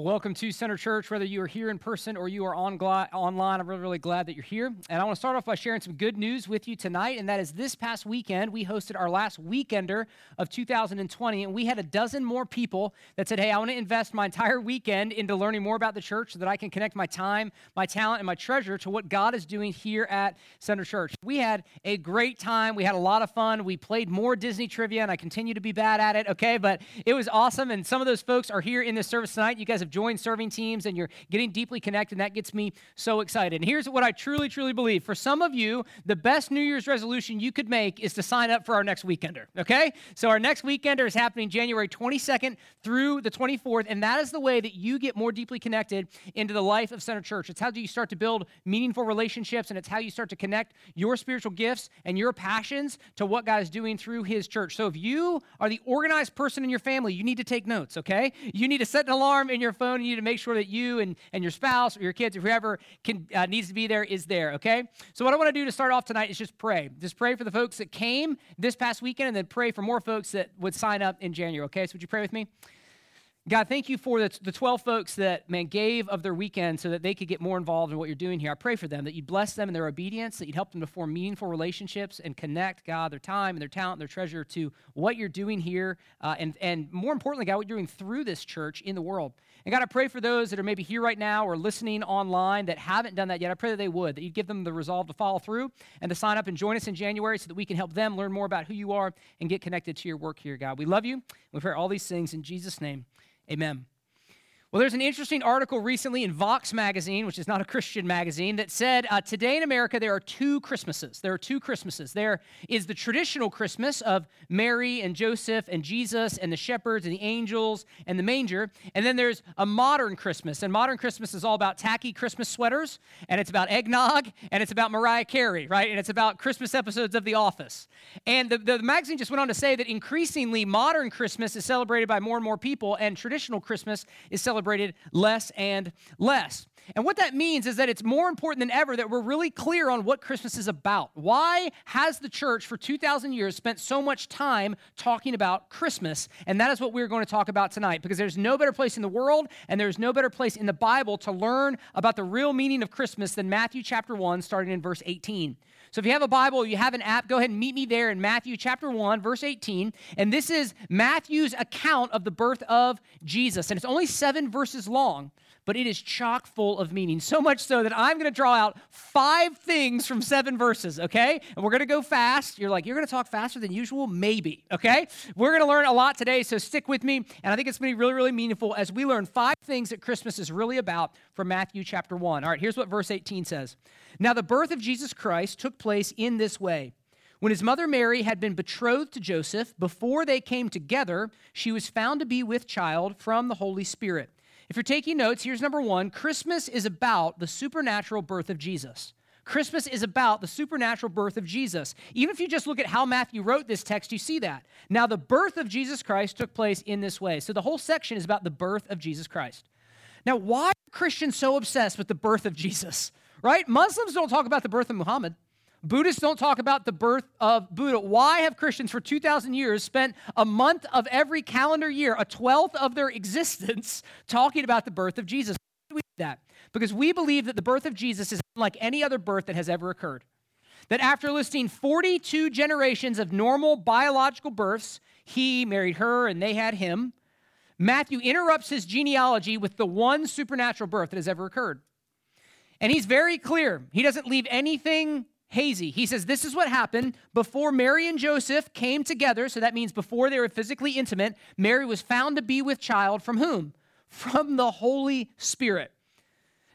Welcome to Center Church, whether you are here in person or you are on gla- online. I'm really, really glad that you're here. And I want to start off by sharing some good news with you tonight, and that is this past weekend, we hosted our last weekender of 2020, and we had a dozen more people that said, Hey, I want to invest my entire weekend into learning more about the church so that I can connect my time, my talent, and my treasure to what God is doing here at Center Church. We had a great time. We had a lot of fun. We played more Disney trivia, and I continue to be bad at it, okay? But it was awesome, and some of those folks are here in this service tonight. You guys have joined serving teams and you're getting deeply connected, and that gets me so excited. And here's what I truly, truly believe for some of you, the best New Year's resolution you could make is to sign up for our next weekender, okay? So our next weekender is happening January 22nd through the 24th, and that is the way that you get more deeply connected into the life of Center Church. It's how do you start to build meaningful relationships, and it's how you start to connect your spiritual gifts and your passions to what God is doing through His church. So if you are the organized person in your family, you need to take notes, okay? You need to set an alarm in your phone, you need to make sure that you and, and your spouse or your kids or whoever can, uh, needs to be there is there, okay? So, what I want to do to start off tonight is just pray. Just pray for the folks that came this past weekend and then pray for more folks that would sign up in January, okay? So, would you pray with me? God, thank you for the, the 12 folks that, man, gave of their weekend so that they could get more involved in what you're doing here. I pray for them that you'd bless them in their obedience, that you'd help them to form meaningful relationships and connect, God, their time and their talent and their treasure to what you're doing here, uh, and, and more importantly, God, what you're doing through this church in the world. And God, I pray for those that are maybe here right now or listening online that haven't done that yet. I pray that they would, that you'd give them the resolve to follow through and to sign up and join us in January so that we can help them learn more about who you are and get connected to your work here, God. We love you. We pray all these things in Jesus' name. Amen. Well, there's an interesting article recently in Vox magazine, which is not a Christian magazine, that said uh, today in America there are two Christmases. There are two Christmases. There is the traditional Christmas of Mary and Joseph and Jesus and the shepherds and the angels and the manger. And then there's a modern Christmas. And modern Christmas is all about tacky Christmas sweaters, and it's about eggnog, and it's about Mariah Carey, right? And it's about Christmas episodes of The Office. And the, the magazine just went on to say that increasingly modern Christmas is celebrated by more and more people, and traditional Christmas is celebrated celebrated less and less. And what that means is that it's more important than ever that we're really clear on what Christmas is about. Why has the church for 2,000 years spent so much time talking about Christmas? And that is what we're going to talk about tonight because there's no better place in the world and there's no better place in the Bible to learn about the real meaning of Christmas than Matthew chapter 1, starting in verse 18. So if you have a Bible, you have an app, go ahead and meet me there in Matthew chapter 1, verse 18. And this is Matthew's account of the birth of Jesus. And it's only seven verses long, but it is chock full of meaning. So much so that I'm going to draw out five things from seven verses, okay? And we're going to go fast. You're like, you're going to talk faster than usual? Maybe, okay? We're going to learn a lot today, so stick with me. And I think it's going to be really, really meaningful as we learn five things that Christmas is really about from Matthew chapter 1. All right, here's what verse 18 says. Now, the birth of Jesus Christ took place in this way. When his mother Mary had been betrothed to Joseph, before they came together, she was found to be with child from the Holy Spirit. If you're taking notes, here's number one Christmas is about the supernatural birth of Jesus. Christmas is about the supernatural birth of Jesus. Even if you just look at how Matthew wrote this text, you see that. Now, the birth of Jesus Christ took place in this way. So the whole section is about the birth of Jesus Christ. Now, why are Christians so obsessed with the birth of Jesus? right? Muslims don't talk about the birth of Muhammad. Buddhists don't talk about the birth of Buddha. Why have Christians for 2,000 years spent a month of every calendar year, a twelfth of their existence, talking about the birth of Jesus? Why do we do that? Because we believe that the birth of Jesus is unlike any other birth that has ever occurred. That after listing 42 generations of normal biological births, he married her and they had him, Matthew interrupts his genealogy with the one supernatural birth that has ever occurred. And he's very clear. He doesn't leave anything hazy. He says, This is what happened before Mary and Joseph came together. So that means before they were physically intimate, Mary was found to be with child from whom? From the Holy Spirit.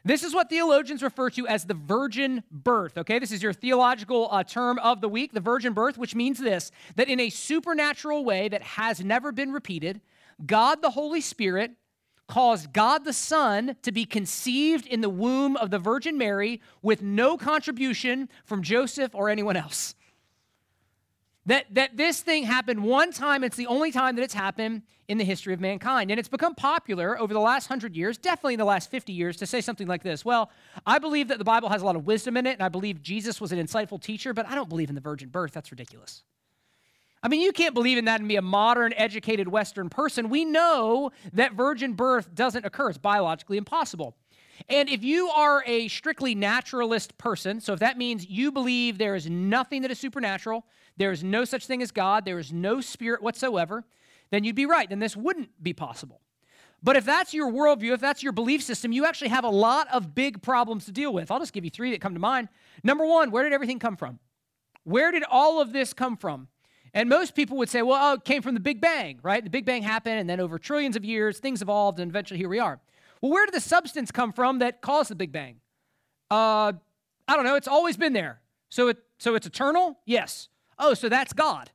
This is what theologians refer to as the virgin birth. Okay, this is your theological uh, term of the week, the virgin birth, which means this that in a supernatural way that has never been repeated, God the Holy Spirit caused God the Son to be conceived in the womb of the Virgin Mary with no contribution from Joseph or anyone else. That, that this thing happened one time, it's the only time that it's happened in the history of mankind. And it's become popular over the last hundred years, definitely in the last 50 years, to say something like this Well, I believe that the Bible has a lot of wisdom in it, and I believe Jesus was an insightful teacher, but I don't believe in the virgin birth. That's ridiculous. I mean, you can't believe in that and be a modern, educated Western person. We know that virgin birth doesn't occur, it's biologically impossible. And if you are a strictly naturalist person, so if that means you believe there is nothing that is supernatural, there is no such thing as God, there is no spirit whatsoever, then you'd be right. Then this wouldn't be possible. But if that's your worldview, if that's your belief system, you actually have a lot of big problems to deal with. I'll just give you three that come to mind. Number one, where did everything come from? Where did all of this come from? And most people would say, well, oh, it came from the Big Bang, right? The Big Bang happened, and then over trillions of years, things evolved, and eventually here we are. Well, where did the substance come from that caused the Big Bang? Uh, I don't know. It's always been there. So it so it's eternal? Yes. Oh, so that's God,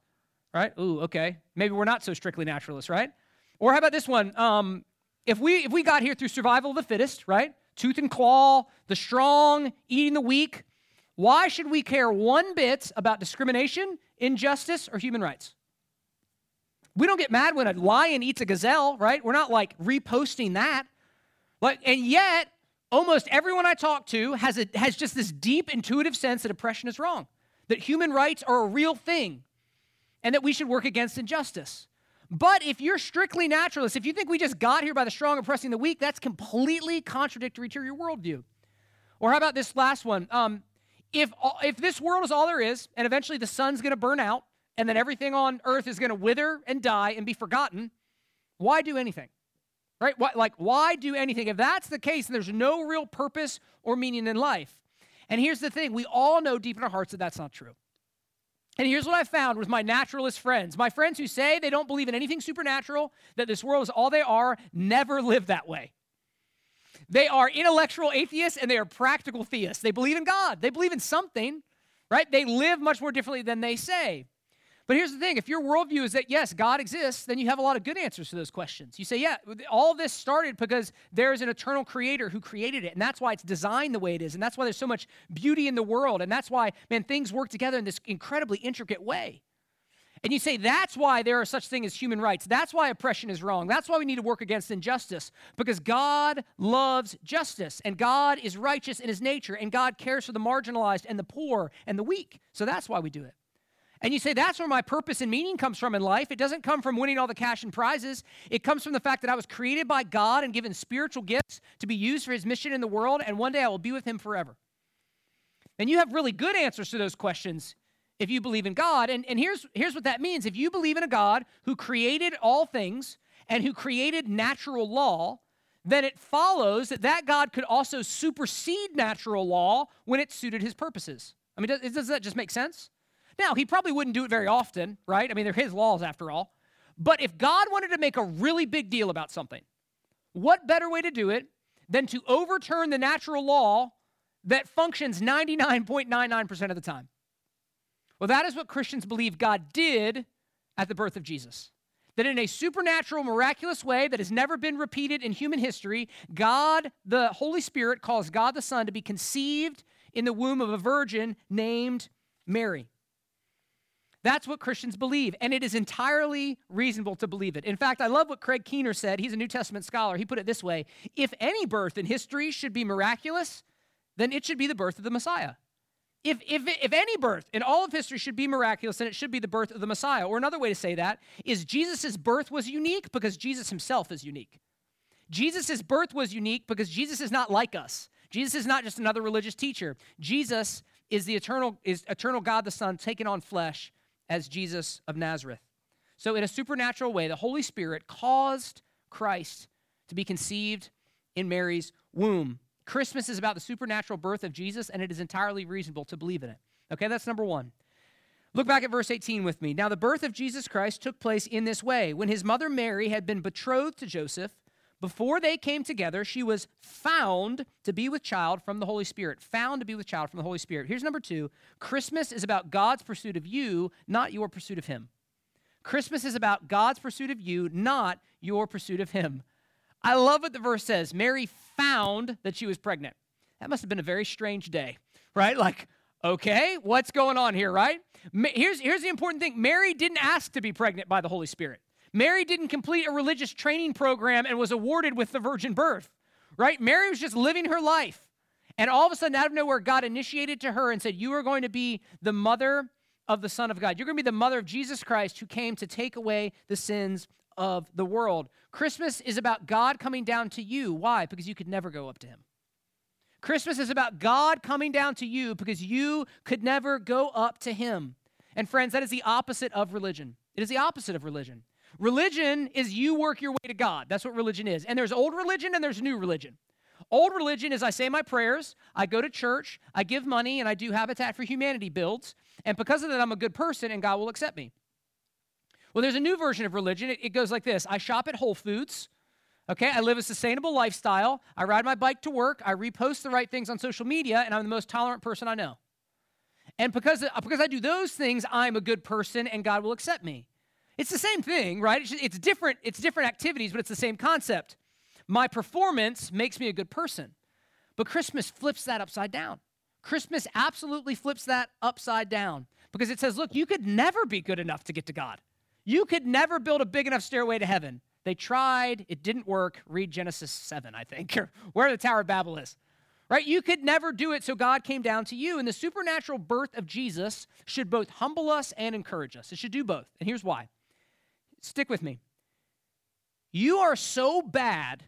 right? Ooh, okay. Maybe we're not so strictly naturalists, right? Or how about this one? Um, if we if we got here through survival of the fittest, right? Tooth and claw, the strong eating the weak. Why should we care one bit about discrimination, injustice, or human rights? We don't get mad when a lion eats a gazelle, right? We're not like reposting that. Like, and yet, almost everyone I talk to has, a, has just this deep intuitive sense that oppression is wrong, that human rights are a real thing, and that we should work against injustice. But if you're strictly naturalist, if you think we just got here by the strong oppressing the weak, that's completely contradictory to your worldview. Or how about this last one? Um, if, if this world is all there is, and eventually the sun's going to burn out, and then everything on earth is going to wither and die and be forgotten, why do anything? Right? Why, like, why do anything? If that's the case, then there's no real purpose or meaning in life. And here's the thing we all know deep in our hearts that that's not true. And here's what I found with my naturalist friends my friends who say they don't believe in anything supernatural, that this world is all they are, never live that way. They are intellectual atheists and they are practical theists. They believe in God, they believe in something, right? They live much more differently than they say. But here's the thing if your worldview is that, yes, God exists, then you have a lot of good answers to those questions. You say, yeah, all this started because there is an eternal creator who created it. And that's why it's designed the way it is. And that's why there's so much beauty in the world. And that's why, man, things work together in this incredibly intricate way. And you say that's why there are such things as human rights. That's why oppression is wrong. That's why we need to work against injustice because God loves justice and God is righteous in his nature and God cares for the marginalized and the poor and the weak. So that's why we do it. And you say, that's where my purpose and meaning comes from in life. It doesn't come from winning all the cash and prizes. It comes from the fact that I was created by God and given spiritual gifts to be used for his mission in the world, and one day I will be with him forever. And you have really good answers to those questions if you believe in God. And, and here's, here's what that means if you believe in a God who created all things and who created natural law, then it follows that that God could also supersede natural law when it suited his purposes. I mean, does, does that just make sense? Now, he probably wouldn't do it very often, right? I mean, they're his laws after all. But if God wanted to make a really big deal about something, what better way to do it than to overturn the natural law that functions 99.99% of the time? Well, that is what Christians believe God did at the birth of Jesus. That in a supernatural, miraculous way that has never been repeated in human history, God, the Holy Spirit, caused God the Son to be conceived in the womb of a virgin named Mary. That's what Christians believe, and it is entirely reasonable to believe it. In fact, I love what Craig Keener said. He's a New Testament scholar. He put it this way If any birth in history should be miraculous, then it should be the birth of the Messiah. If, if, if any birth in all of history should be miraculous, then it should be the birth of the Messiah. Or another way to say that is Jesus' birth was unique because Jesus himself is unique. Jesus' birth was unique because Jesus is not like us. Jesus is not just another religious teacher. Jesus is the eternal, is eternal God the Son taken on flesh as Jesus of Nazareth. So, in a supernatural way, the Holy Spirit caused Christ to be conceived in Mary's womb. Christmas is about the supernatural birth of Jesus, and it is entirely reasonable to believe in it. Okay, that's number one. Look back at verse 18 with me. Now, the birth of Jesus Christ took place in this way. When his mother Mary had been betrothed to Joseph, before they came together, she was found to be with child from the Holy Spirit. Found to be with child from the Holy Spirit. Here's number two Christmas is about God's pursuit of you, not your pursuit of Him. Christmas is about God's pursuit of you, not your pursuit of Him. I love what the verse says Mary found that she was pregnant. That must have been a very strange day, right? Like, okay, what's going on here, right? Here's, here's the important thing Mary didn't ask to be pregnant by the Holy Spirit. Mary didn't complete a religious training program and was awarded with the virgin birth, right? Mary was just living her life. And all of a sudden, out of nowhere, God initiated to her and said, You are going to be the mother of the Son of God. You're going to be the mother of Jesus Christ who came to take away the sins of the world. Christmas is about God coming down to you. Why? Because you could never go up to him. Christmas is about God coming down to you because you could never go up to him. And friends, that is the opposite of religion. It is the opposite of religion. Religion is you work your way to God. That's what religion is. And there's old religion and there's new religion. Old religion is I say my prayers, I go to church, I give money, and I do Habitat for Humanity builds. And because of that, I'm a good person and God will accept me. Well, there's a new version of religion. It, it goes like this I shop at Whole Foods. Okay, I live a sustainable lifestyle. I ride my bike to work. I repost the right things on social media, and I'm the most tolerant person I know. And because, uh, because I do those things, I'm a good person and God will accept me. It's the same thing, right? It's, it's, different, it's different activities, but it's the same concept. My performance makes me a good person. But Christmas flips that upside down. Christmas absolutely flips that upside down because it says, look, you could never be good enough to get to God. You could never build a big enough stairway to heaven. They tried, it didn't work. Read Genesis 7, I think, or where the Tower of Babel is right? You could never do it, so God came down to you. And the supernatural birth of Jesus should both humble us and encourage us. It should do both. And here's why. Stick with me. You are so bad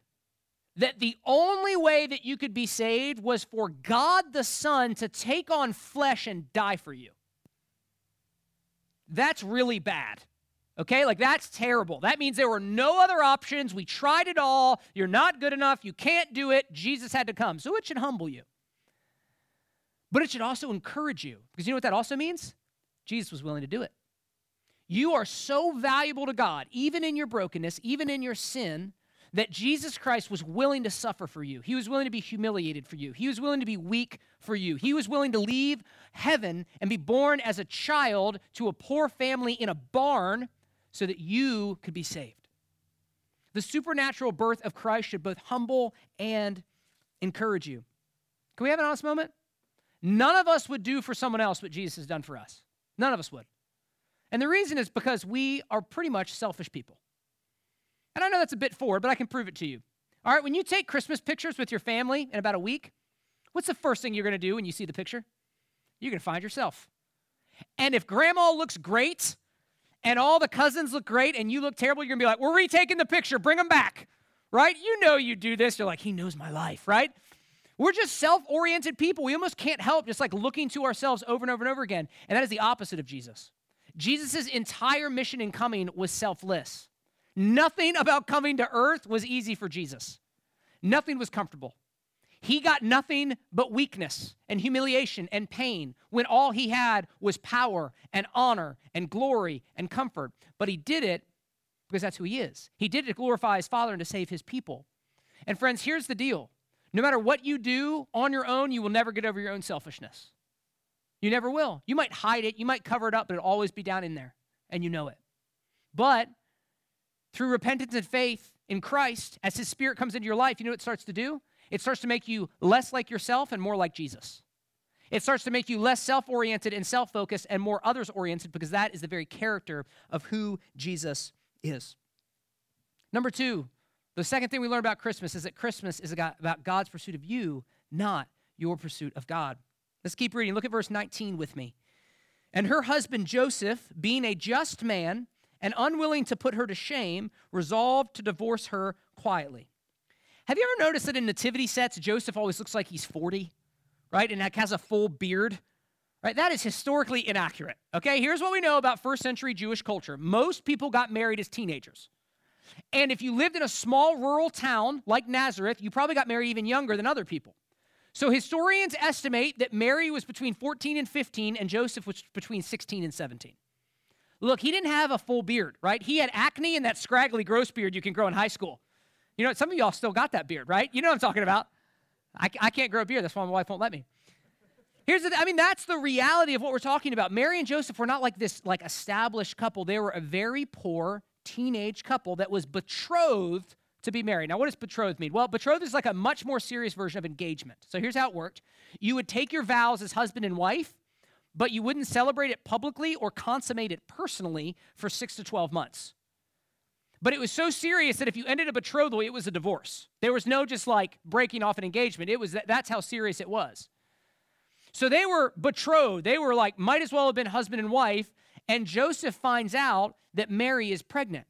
that the only way that you could be saved was for God the Son to take on flesh and die for you. That's really bad. Okay, like that's terrible. That means there were no other options. We tried it all. You're not good enough. You can't do it. Jesus had to come. So it should humble you. But it should also encourage you because you know what that also means? Jesus was willing to do it. You are so valuable to God, even in your brokenness, even in your sin, that Jesus Christ was willing to suffer for you. He was willing to be humiliated for you. He was willing to be weak for you. He was willing to leave heaven and be born as a child to a poor family in a barn so that you could be saved. The supernatural birth of Christ should both humble and encourage you. Can we have an honest moment? None of us would do for someone else what Jesus has done for us. None of us would. And the reason is because we are pretty much selfish people. And I know that's a bit forward, but I can prove it to you. All right, when you take Christmas pictures with your family in about a week, what's the first thing you're going to do when you see the picture? You're going to find yourself. And if grandma looks great, and all the cousins look great and you look terrible, you're gonna be like, we're retaking the picture, bring them back, right? You know you do this. You're like, he knows my life, right? We're just self oriented people. We almost can't help just like looking to ourselves over and over and over again. And that is the opposite of Jesus. Jesus' entire mission in coming was selfless. Nothing about coming to earth was easy for Jesus, nothing was comfortable. He got nothing but weakness and humiliation and pain when all he had was power and honor and glory and comfort. But he did it because that's who he is. He did it to glorify his Father and to save his people. And friends, here's the deal no matter what you do on your own, you will never get over your own selfishness. You never will. You might hide it, you might cover it up, but it'll always be down in there, and you know it. But through repentance and faith in Christ, as his spirit comes into your life, you know what it starts to do? It starts to make you less like yourself and more like Jesus. It starts to make you less self oriented and self focused and more others oriented because that is the very character of who Jesus is. Number two, the second thing we learn about Christmas is that Christmas is about God's pursuit of you, not your pursuit of God. Let's keep reading. Look at verse 19 with me. And her husband Joseph, being a just man and unwilling to put her to shame, resolved to divorce her quietly. Have you ever noticed that in nativity sets, Joseph always looks like he's 40, right? And has a full beard, right? That is historically inaccurate, okay? Here's what we know about first century Jewish culture most people got married as teenagers. And if you lived in a small rural town like Nazareth, you probably got married even younger than other people. So historians estimate that Mary was between 14 and 15 and Joseph was between 16 and 17. Look, he didn't have a full beard, right? He had acne and that scraggly gross beard you can grow in high school. You know, some of y'all still got that beard, right? You know what I'm talking about. I, I can't grow a beard. That's why my wife won't let me. Here's the, I mean, that's the reality of what we're talking about. Mary and Joseph were not like this, like established couple. They were a very poor teenage couple that was betrothed to be married. Now, what does betrothed mean? Well, betrothed is like a much more serious version of engagement. So here's how it worked you would take your vows as husband and wife, but you wouldn't celebrate it publicly or consummate it personally for six to 12 months. But it was so serious that if you ended a betrothal, it was a divorce. There was no just like breaking off an engagement. It was that, that's how serious it was. So they were betrothed. They were like, might as well have been husband and wife. And Joseph finds out that Mary is pregnant.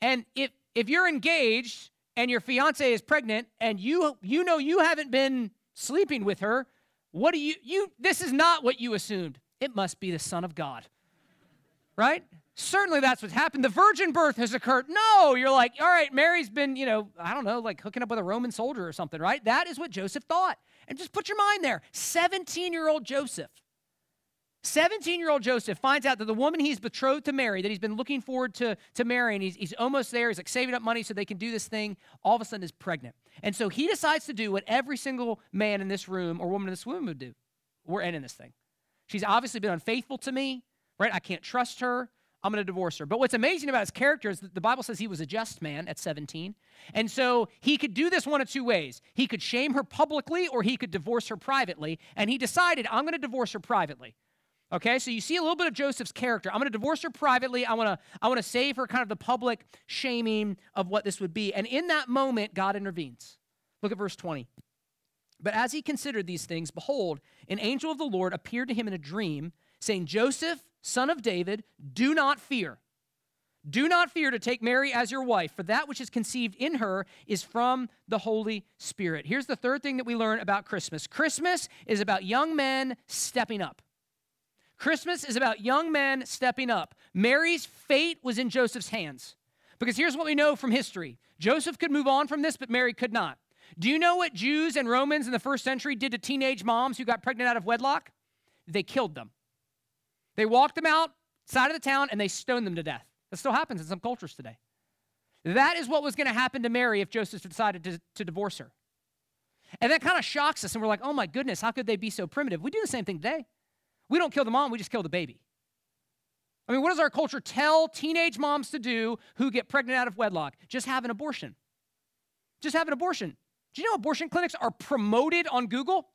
And if if you're engaged and your fiance is pregnant and you you know you haven't been sleeping with her, what do you you this is not what you assumed. It must be the son of God. Right? Certainly that's what's happened. The virgin birth has occurred. No, you're like, all right, Mary's been, you know, I don't know, like hooking up with a Roman soldier or something, right? That is what Joseph thought. And just put your mind there 17 year old Joseph. 17 year old Joseph finds out that the woman he's betrothed to marry, that he's been looking forward to, to marrying, he's, he's almost there, he's like saving up money so they can do this thing, all of a sudden is pregnant. And so he decides to do what every single man in this room or woman in this room would do. We're ending this thing. She's obviously been unfaithful to me, right? I can't trust her. I'm going to divorce her. But what's amazing about his character is that the Bible says he was a just man at 17. And so he could do this one of two ways. He could shame her publicly or he could divorce her privately. And he decided, I'm going to divorce her privately. Okay, so you see a little bit of Joseph's character. I'm going to divorce her privately. I want to I want to save her kind of the public shaming of what this would be. And in that moment, God intervenes. Look at verse 20. But as he considered these things, behold, an angel of the Lord appeared to him in a dream, saying, Joseph, son of David, do not fear. Do not fear to take Mary as your wife, for that which is conceived in her is from the Holy Spirit. Here's the third thing that we learn about Christmas Christmas is about young men stepping up. Christmas is about young men stepping up. Mary's fate was in Joseph's hands. Because here's what we know from history Joseph could move on from this, but Mary could not. Do you know what Jews and Romans in the first century did to teenage moms who got pregnant out of wedlock? They killed them. They walked them out outside of the town and they stoned them to death. That still happens in some cultures today. That is what was going to happen to Mary if Joseph decided to, to divorce her. And that kind of shocks us, and we're like, oh my goodness, how could they be so primitive? We do the same thing today. We don't kill the mom, we just kill the baby. I mean, what does our culture tell teenage moms to do who get pregnant out of wedlock? Just have an abortion. Just have an abortion. Do you know abortion clinics are promoted on Google?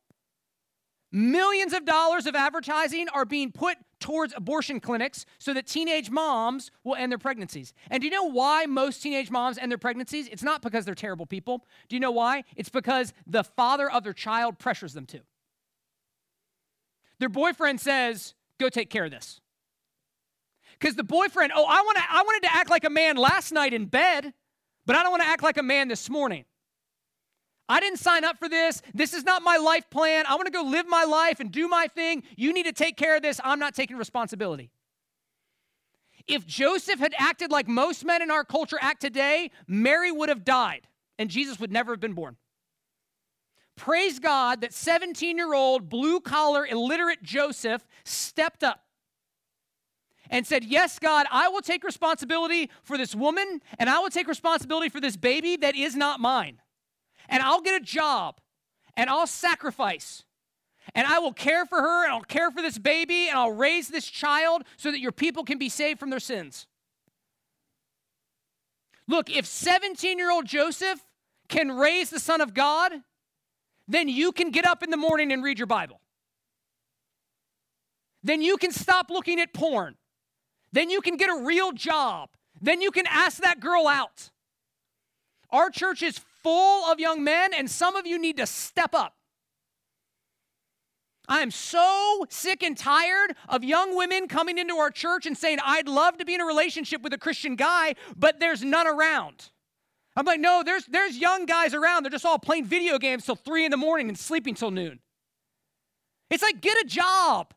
Millions of dollars of advertising are being put towards abortion clinics so that teenage moms will end their pregnancies. And do you know why most teenage moms end their pregnancies? It's not because they're terrible people. Do you know why? It's because the father of their child pressures them to. Their boyfriend says, Go take care of this. Because the boyfriend, oh, I, wanna, I wanted to act like a man last night in bed, but I don't want to act like a man this morning. I didn't sign up for this. This is not my life plan. I want to go live my life and do my thing. You need to take care of this. I'm not taking responsibility. If Joseph had acted like most men in our culture act today, Mary would have died and Jesus would never have been born. Praise God that 17 year old, blue collar, illiterate Joseph stepped up and said, Yes, God, I will take responsibility for this woman and I will take responsibility for this baby that is not mine. And I'll get a job and I'll sacrifice and I will care for her and I'll care for this baby and I'll raise this child so that your people can be saved from their sins. Look, if 17 year old Joseph can raise the Son of God, then you can get up in the morning and read your Bible. Then you can stop looking at porn. Then you can get a real job. Then you can ask that girl out. Our church is full of young men, and some of you need to step up. I am so sick and tired of young women coming into our church and saying, I'd love to be in a relationship with a Christian guy, but there's none around. I'm like, no, there's, there's young guys around. They're just all playing video games till three in the morning and sleeping till noon. It's like, get a job.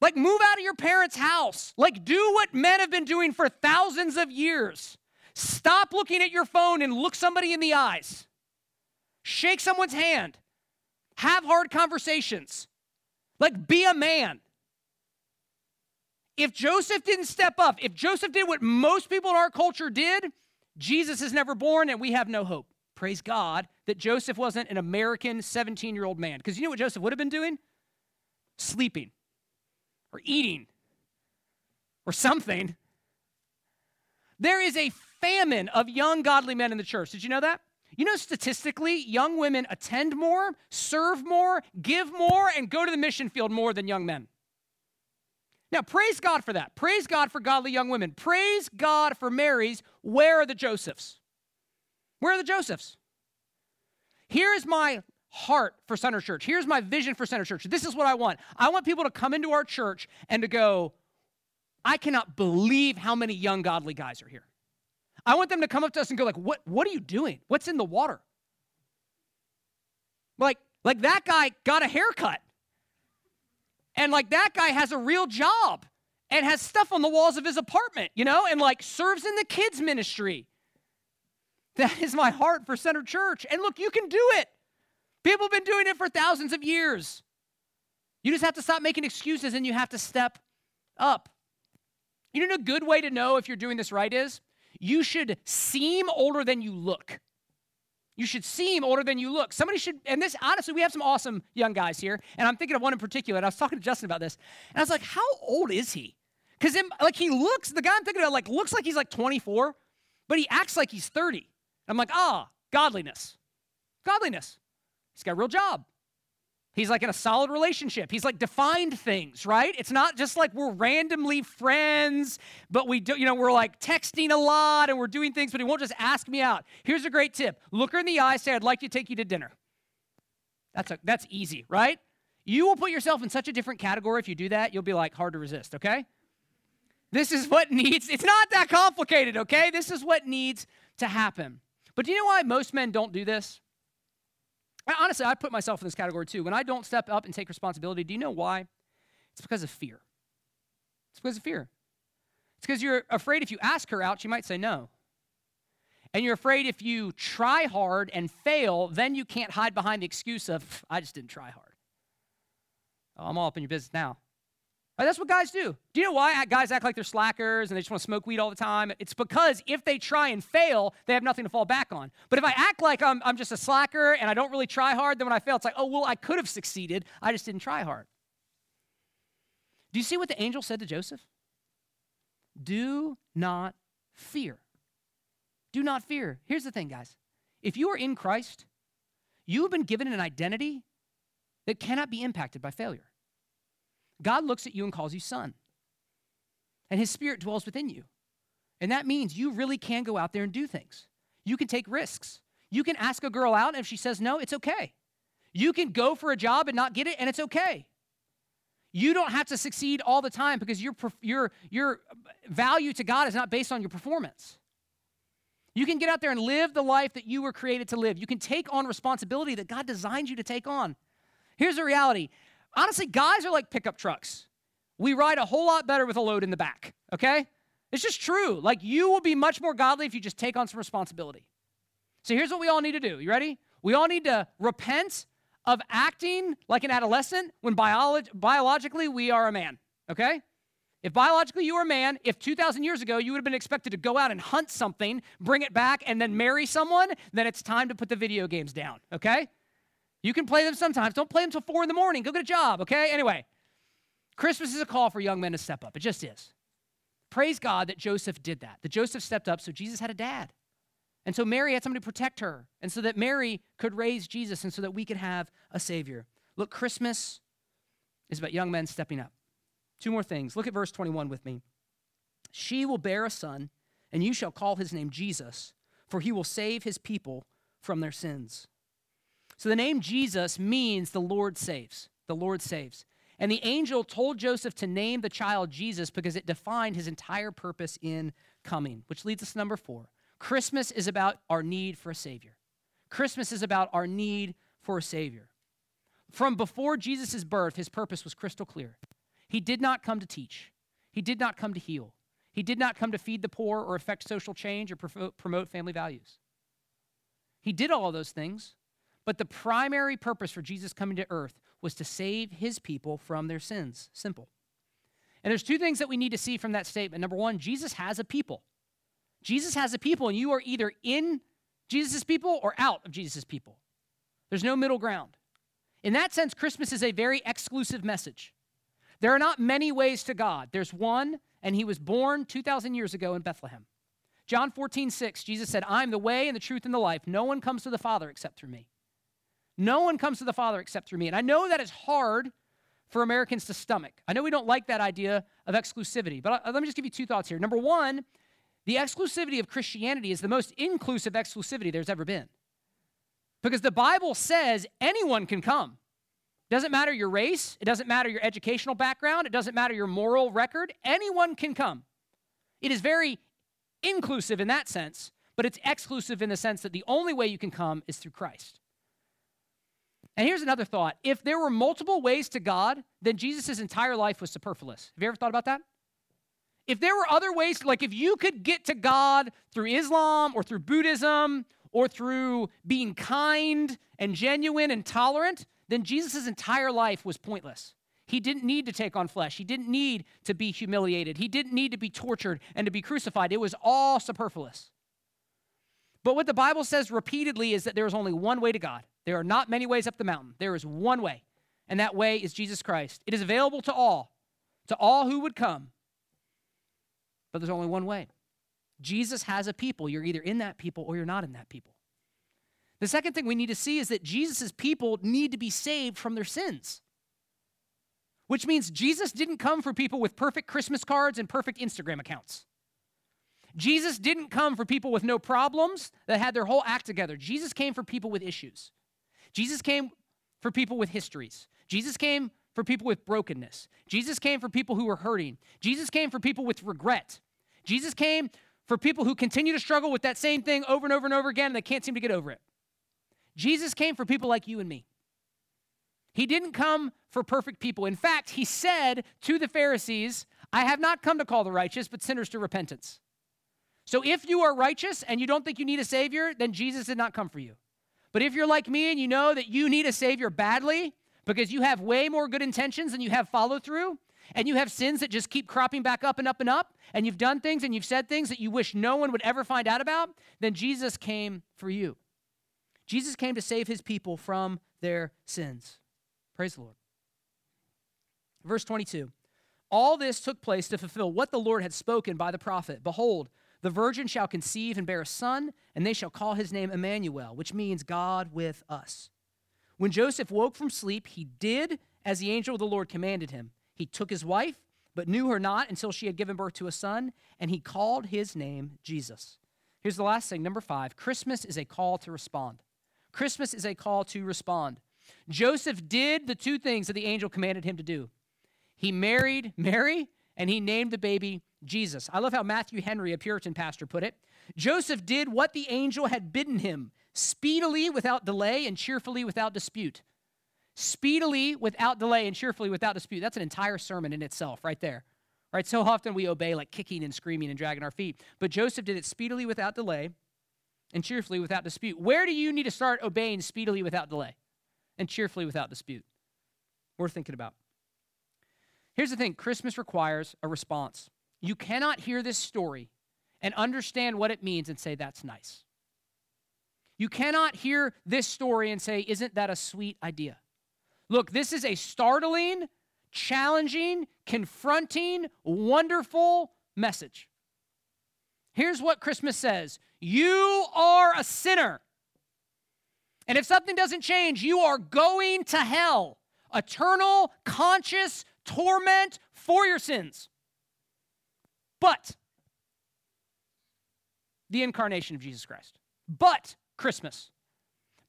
Like, move out of your parents' house. Like, do what men have been doing for thousands of years. Stop looking at your phone and look somebody in the eyes. Shake someone's hand. Have hard conversations. Like, be a man. If Joseph didn't step up, if Joseph did what most people in our culture did, Jesus is never born and we have no hope. Praise God that Joseph wasn't an American 17 year old man. Because you know what Joseph would have been doing? Sleeping or eating or something. There is a famine of young godly men in the church. Did you know that? You know, statistically, young women attend more, serve more, give more, and go to the mission field more than young men. Now, praise God for that. Praise God for godly young women. Praise God for Marys. Where are the Josephs? Where are the Josephs? Here is my heart for Center Church. Here's my vision for Center Church. This is what I want. I want people to come into our church and to go, I cannot believe how many young godly guys are here. I want them to come up to us and go like, "What what are you doing? What's in the water?" Like like that guy got a haircut. And like that guy has a real job and has stuff on the walls of his apartment, you know, and like serves in the kids ministry. That is my heart for Center Church. And look, you can do it. People have been doing it for thousands of years. You just have to stop making excuses and you have to step up. You know, a good way to know if you're doing this right is you should seem older than you look. You should seem older than you look. Somebody should, and this, honestly, we have some awesome young guys here, and I'm thinking of one in particular. And I was talking to Justin about this, and I was like, how old is he? Because, like, he looks, the guy I'm thinking of, like, looks like he's like 24, but he acts like he's 30. I'm like, ah, godliness. Godliness. He's got a real job. He's like in a solid relationship. He's like defined things, right? It's not just like we're randomly friends, but we do, you know, we're like texting a lot and we're doing things, but he won't just ask me out. Here's a great tip look her in the eye, say, I'd like to take you to dinner. That's, a, that's easy, right? You will put yourself in such a different category if you do that, you'll be like hard to resist, okay? This is what needs, it's not that complicated, okay? This is what needs to happen. But do you know why most men don't do this? Honestly, I put myself in this category too. When I don't step up and take responsibility, do you know why? It's because of fear. It's because of fear. It's because you're afraid if you ask her out, she might say no. And you're afraid if you try hard and fail, then you can't hide behind the excuse of, I just didn't try hard. Oh, I'm all up in your business now. That's what guys do. Do you know why guys act like they're slackers and they just want to smoke weed all the time? It's because if they try and fail, they have nothing to fall back on. But if I act like I'm, I'm just a slacker and I don't really try hard, then when I fail, it's like, oh, well, I could have succeeded. I just didn't try hard. Do you see what the angel said to Joseph? Do not fear. Do not fear. Here's the thing, guys. If you are in Christ, you have been given an identity that cannot be impacted by failure. God looks at you and calls you son. And his spirit dwells within you. And that means you really can go out there and do things. You can take risks. You can ask a girl out, and if she says no, it's okay. You can go for a job and not get it, and it's okay. You don't have to succeed all the time because your, your, your value to God is not based on your performance. You can get out there and live the life that you were created to live. You can take on responsibility that God designed you to take on. Here's the reality honestly, guys are like pickup trucks. We ride a whole lot better with a load in the back, okay? It's just true. Like, you will be much more godly if you just take on some responsibility. So, here's what we all need to do. You ready? We all need to repent of acting like an adolescent when biolo- biologically we are a man, okay? If biologically you are a man, if 2,000 years ago you would have been expected to go out and hunt something, bring it back, and then marry someone, then it's time to put the video games down, okay? You can play them sometimes. Don't play them until four in the morning. Go get a job, okay? Anyway, Christmas is a call for young men to step up. It just is. Praise God that Joseph did that, that Joseph stepped up so Jesus had a dad. And so Mary had somebody to protect her, and so that Mary could raise Jesus, and so that we could have a Savior. Look, Christmas is about young men stepping up. Two more things. Look at verse 21 with me. She will bear a son, and you shall call his name Jesus, for he will save his people from their sins. So the name Jesus means the Lord saves. The Lord saves. And the angel told Joseph to name the child Jesus because it defined his entire purpose in coming, which leads us to number four. Christmas is about our need for a Savior. Christmas is about our need for a Savior. From before Jesus' birth, his purpose was crystal clear. He did not come to teach, he did not come to heal, he did not come to feed the poor or affect social change or promote family values. He did all of those things, but the primary purpose for Jesus coming to earth was to save his people from their sins. Simple. And there's two things that we need to see from that statement. Number one, Jesus has a people. Jesus has a people, and you are either in Jesus' people or out of Jesus' people. There's no middle ground. In that sense, Christmas is a very exclusive message. There are not many ways to God. There's one, and he was born 2,000 years ago in Bethlehem. John 14, 6, Jesus said, I'm the way and the truth and the life. No one comes to the Father except through me. No one comes to the Father except through me. And I know that is hard for Americans to stomach. I know we don't like that idea of exclusivity, but uh, let me just give you two thoughts here. Number one, the exclusivity of Christianity is the most inclusive exclusivity there's ever been. Because the Bible says anyone can come. It Doesn't matter your race, it doesn't matter your educational background, it doesn't matter your moral record, anyone can come. It is very inclusive in that sense, but it's exclusive in the sense that the only way you can come is through Christ. And here's another thought if there were multiple ways to God, then Jesus' entire life was superfluous. Have you ever thought about that? If there were other ways, like if you could get to God through Islam or through Buddhism or through being kind and genuine and tolerant, then Jesus' entire life was pointless. He didn't need to take on flesh. He didn't need to be humiliated. He didn't need to be tortured and to be crucified. It was all superfluous. But what the Bible says repeatedly is that there is only one way to God. There are not many ways up the mountain. There is one way, and that way is Jesus Christ. It is available to all, to all who would come. But there's only one way. Jesus has a people. You're either in that people or you're not in that people. The second thing we need to see is that Jesus' people need to be saved from their sins. Which means Jesus didn't come for people with perfect Christmas cards and perfect Instagram accounts. Jesus didn't come for people with no problems that had their whole act together. Jesus came for people with issues. Jesus came for people with histories. Jesus came for people with brokenness. Jesus came for people who were hurting. Jesus came for people with regret. Jesus came for people who continue to struggle with that same thing over and over and over again and they can't seem to get over it. Jesus came for people like you and me. He didn't come for perfect people. In fact, he said to the Pharisees, I have not come to call the righteous, but sinners to repentance. So if you are righteous and you don't think you need a Savior, then Jesus did not come for you. But if you're like me and you know that you need a Savior badly because you have way more good intentions than you have follow through, and you have sins that just keep cropping back up and up and up, and you've done things and you've said things that you wish no one would ever find out about, then Jesus came for you. Jesus came to save his people from their sins. Praise the Lord. Verse 22 All this took place to fulfill what the Lord had spoken by the prophet Behold, the virgin shall conceive and bear a son, and they shall call his name Emmanuel, which means God with us. When Joseph woke from sleep, he did as the angel of the Lord commanded him. He took his wife, but knew her not until she had given birth to a son, and he called his name Jesus. Here's the last thing number five Christmas is a call to respond. Christmas is a call to respond. Joseph did the two things that the angel commanded him to do. He married Mary and he named the baby Jesus. I love how Matthew Henry, a Puritan pastor, put it. Joseph did what the angel had bidden him speedily without delay and cheerfully without dispute. Speedily without delay and cheerfully without dispute. That's an entire sermon in itself, right there. Right? So often we obey like kicking and screaming and dragging our feet. But Joseph did it speedily without delay and cheerfully without dispute. Where do you need to start obeying speedily without delay and cheerfully without dispute? We're thinking about. Here's the thing Christmas requires a response. You cannot hear this story and understand what it means and say, that's nice. You cannot hear this story and say, isn't that a sweet idea? Look, this is a startling, challenging, confronting, wonderful message. Here's what Christmas says You are a sinner. And if something doesn't change, you are going to hell. Eternal, conscious torment for your sins. But the incarnation of Jesus Christ. But Christmas.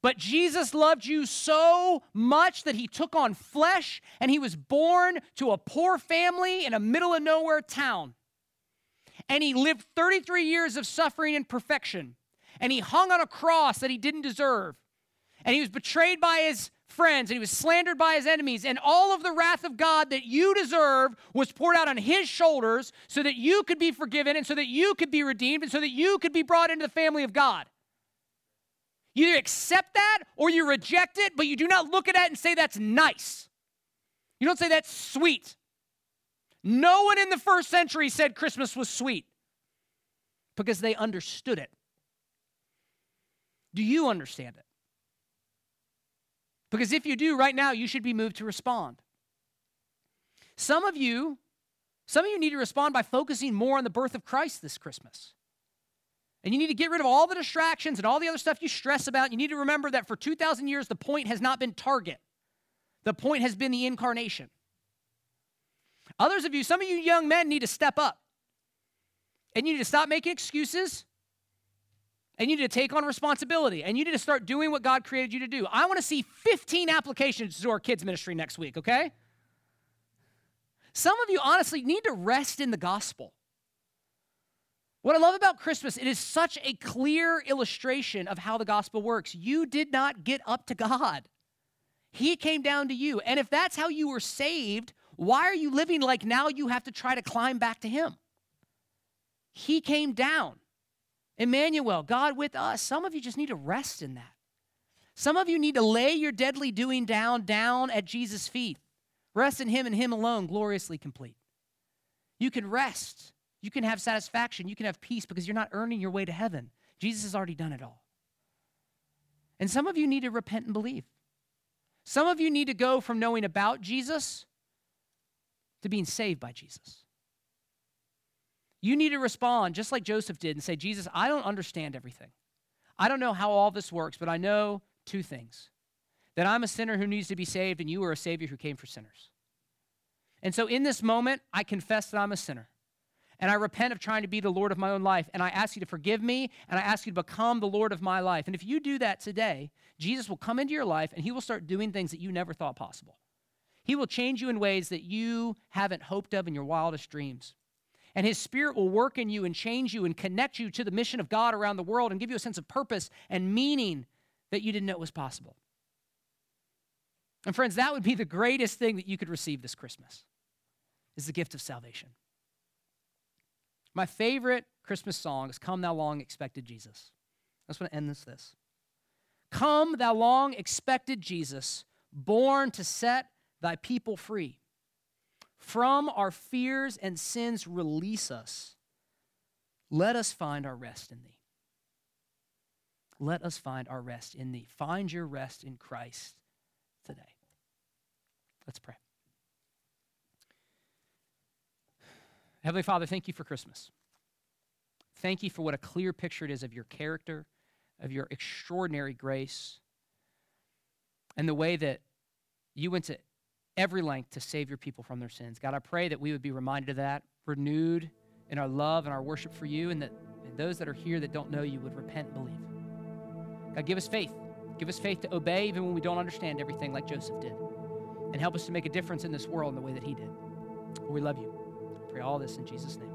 But Jesus loved you so much that he took on flesh and he was born to a poor family in a middle of nowhere town. And he lived 33 years of suffering and perfection. And he hung on a cross that he didn't deserve. And he was betrayed by his friends and he was slandered by his enemies. And all of the wrath of God that you deserve was poured out on his shoulders so that you could be forgiven and so that you could be redeemed and so that you could be brought into the family of God. You either accept that or you reject it, but you do not look at it and say that's nice. You don't say that's sweet. No one in the first century said Christmas was sweet because they understood it. Do you understand it? Because if you do right now, you should be moved to respond. Some of you, some of you need to respond by focusing more on the birth of Christ this Christmas. And you need to get rid of all the distractions and all the other stuff you stress about. You need to remember that for 2,000 years, the point has not been target, the point has been the incarnation. Others of you, some of you young men need to step up. And you need to stop making excuses. And you need to take on responsibility and you need to start doing what God created you to do. I want to see 15 applications to our kids' ministry next week, okay? Some of you honestly need to rest in the gospel. What I love about Christmas, it is such a clear illustration of how the gospel works. You did not get up to God. He came down to you. And if that's how you were saved, why are you living like now you have to try to climb back to Him? He came down. Emmanuel, God with us. Some of you just need to rest in that. Some of you need to lay your deadly doing down, down at Jesus' feet. Rest in Him and Him alone, gloriously complete. You can rest. You can have satisfaction. You can have peace because you're not earning your way to heaven. Jesus has already done it all. And some of you need to repent and believe. Some of you need to go from knowing about Jesus to being saved by Jesus. You need to respond just like Joseph did and say, Jesus, I don't understand everything. I don't know how all this works, but I know two things that I'm a sinner who needs to be saved, and you are a Savior who came for sinners. And so in this moment, I confess that I'm a sinner. And I repent of trying to be the Lord of my own life. And I ask you to forgive me, and I ask you to become the Lord of my life. And if you do that today, Jesus will come into your life and he will start doing things that you never thought possible. He will change you in ways that you haven't hoped of in your wildest dreams. And his spirit will work in you and change you and connect you to the mission of God around the world and give you a sense of purpose and meaning that you didn't know was possible. And friends, that would be the greatest thing that you could receive this Christmas is the gift of salvation. My favorite Christmas song is Come Thou Long Expected Jesus. I just want to end this this. Come, thou long expected Jesus, born to set thy people free. From our fears and sins, release us. Let us find our rest in thee. Let us find our rest in thee. Find your rest in Christ today. Let's pray. Heavenly Father, thank you for Christmas. Thank you for what a clear picture it is of your character of your extraordinary grace and the way that you went to every length to save your people from their sins. God, I pray that we would be reminded of that, renewed in our love and our worship for you, and that those that are here that don't know you would repent and believe. God, give us faith. Give us faith to obey even when we don't understand everything like Joseph did. And help us to make a difference in this world in the way that he did. We love you. I pray all this in Jesus' name.